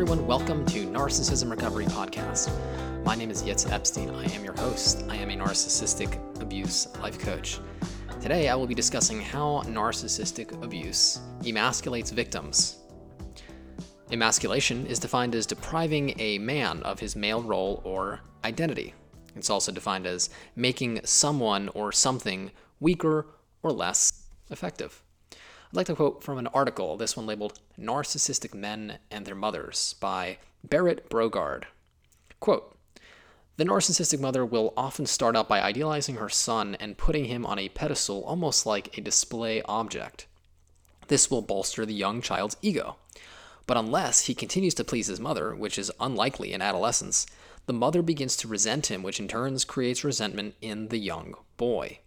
everyone. Welcome to Narcissism Recovery Podcast. My name is Yitz Epstein. I am your host. I am a narcissistic abuse life coach. Today, I will be discussing how narcissistic abuse emasculates victims. Emasculation is defined as depriving a man of his male role or identity. It's also defined as making someone or something weaker or less effective. I'd like to quote from an article, this one labeled Narcissistic Men and Their Mothers by Berit Brogaard. Quote, the narcissistic mother will often start out by idealizing her son and putting him on a pedestal almost like a display object. This will bolster the young child's ego. But unless he continues to please his mother, which is unlikely in adolescence, the mother begins to resent him, which in turn creates resentment in the young boy.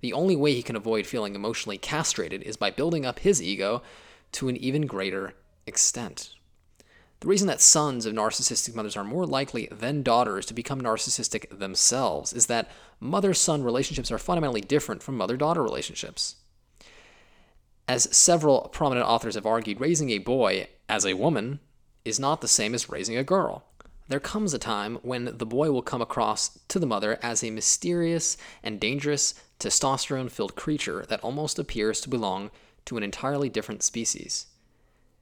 The only way he can avoid feeling emotionally castrated is by building up his ego to an even greater extent. The reason that sons of narcissistic mothers are more likely than daughters to become narcissistic themselves is that mother son relationships are fundamentally different from mother daughter relationships. As several prominent authors have argued, raising a boy as a woman is not the same as raising a girl. There comes a time when the boy will come across to the mother as a mysterious and dangerous testosterone filled creature that almost appears to belong to an entirely different species.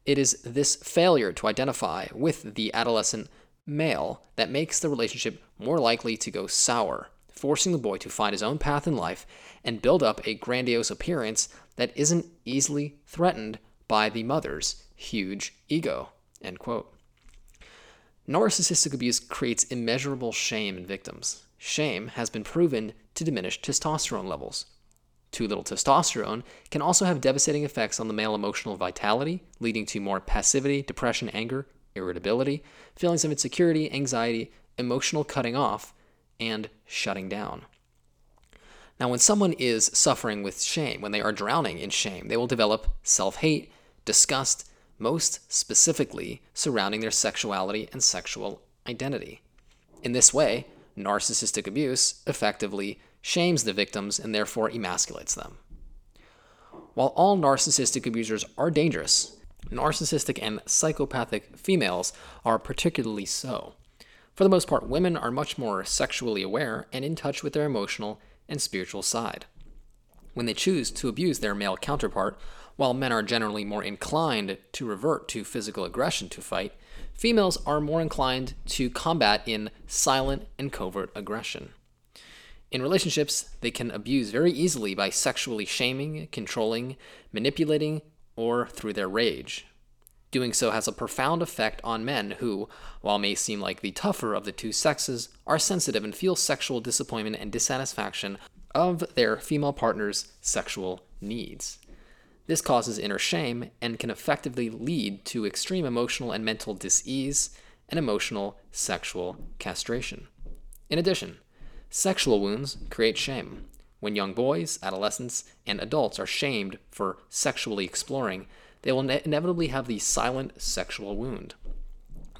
It is this failure to identify with the adolescent male that makes the relationship more likely to go sour, forcing the boy to find his own path in life and build up a grandiose appearance that isn't easily threatened by the mother's huge ego. Narcissistic abuse creates immeasurable shame in victims. Shame has been proven to diminish testosterone levels. Too little testosterone can also have devastating effects on the male emotional vitality, leading to more passivity, depression, anger, irritability, feelings of insecurity, anxiety, emotional cutting off, and shutting down. Now, when someone is suffering with shame, when they are drowning in shame, they will develop self hate, disgust, most specifically surrounding their sexuality and sexual identity. In this way, narcissistic abuse effectively shames the victims and therefore emasculates them. While all narcissistic abusers are dangerous, narcissistic and psychopathic females are particularly so. For the most part, women are much more sexually aware and in touch with their emotional and spiritual side. When they choose to abuse their male counterpart, while men are generally more inclined to revert to physical aggression to fight, females are more inclined to combat in silent and covert aggression. In relationships, they can abuse very easily by sexually shaming, controlling, manipulating, or through their rage. Doing so has a profound effect on men who, while may seem like the tougher of the two sexes, are sensitive and feel sexual disappointment and dissatisfaction of their female partner's sexual needs. This causes inner shame and can effectively lead to extreme emotional and mental disease and emotional sexual castration. In addition, Sexual wounds create shame. When young boys, adolescents, and adults are shamed for sexually exploring, they will ne- inevitably have the silent sexual wound.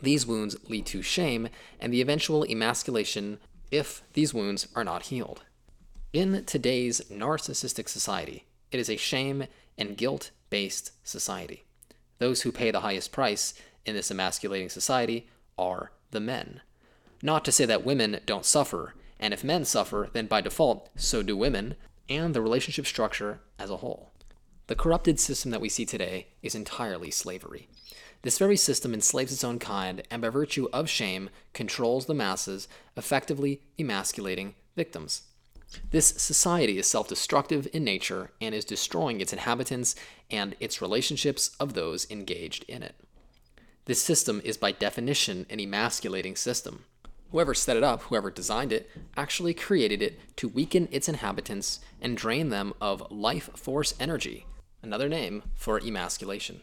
These wounds lead to shame and the eventual emasculation if these wounds are not healed. In today's narcissistic society, it is a shame and guilt based society. Those who pay the highest price in this emasculating society are the men. Not to say that women don't suffer and if men suffer, then by default, so do women, and the relationship structure as a whole. The corrupted system that we see today is entirely slavery. This very system enslaves its own kind and, by virtue of shame, controls the masses, effectively emasculating victims. This society is self destructive in nature and is destroying its inhabitants and its relationships of those engaged in it. This system is, by definition, an emasculating system. Whoever set it up, whoever designed it, actually created it to weaken its inhabitants and drain them of life force energy, another name for emasculation.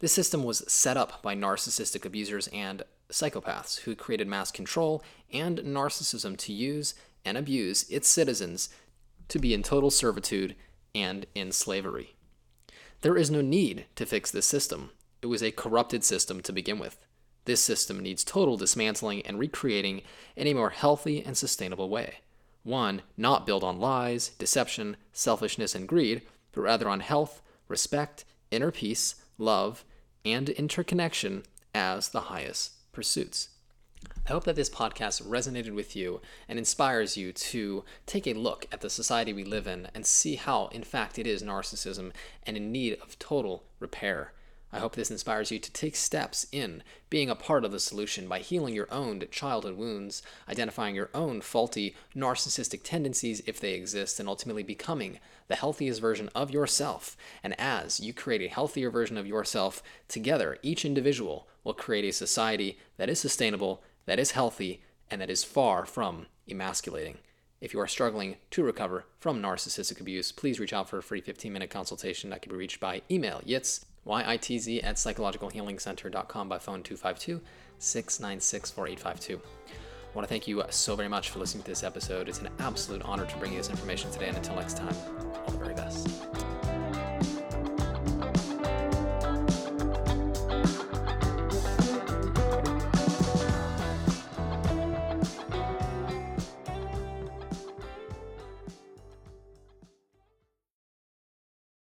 This system was set up by narcissistic abusers and psychopaths who created mass control and narcissism to use and abuse its citizens to be in total servitude and in slavery. There is no need to fix this system. It was a corrupted system to begin with. This system needs total dismantling and recreating in a more healthy and sustainable way. One not built on lies, deception, selfishness, and greed, but rather on health, respect, inner peace, love, and interconnection as the highest pursuits. I hope that this podcast resonated with you and inspires you to take a look at the society we live in and see how, in fact, it is narcissism and in need of total repair. I hope this inspires you to take steps in being a part of the solution by healing your own childhood wounds, identifying your own faulty narcissistic tendencies if they exist, and ultimately becoming the healthiest version of yourself. And as you create a healthier version of yourself, together, each individual will create a society that is sustainable that is healthy and that is far from emasculating. If you are struggling to recover from narcissistic abuse, please reach out for a free 15 minute consultation that can be reached by email yitz, Y-I-T-Z, at psychologicalhealingcenter.com by phone 252 696 4852. I want to thank you so very much for listening to this episode. It's an absolute honor to bring you this information today, and until next time, all the very best.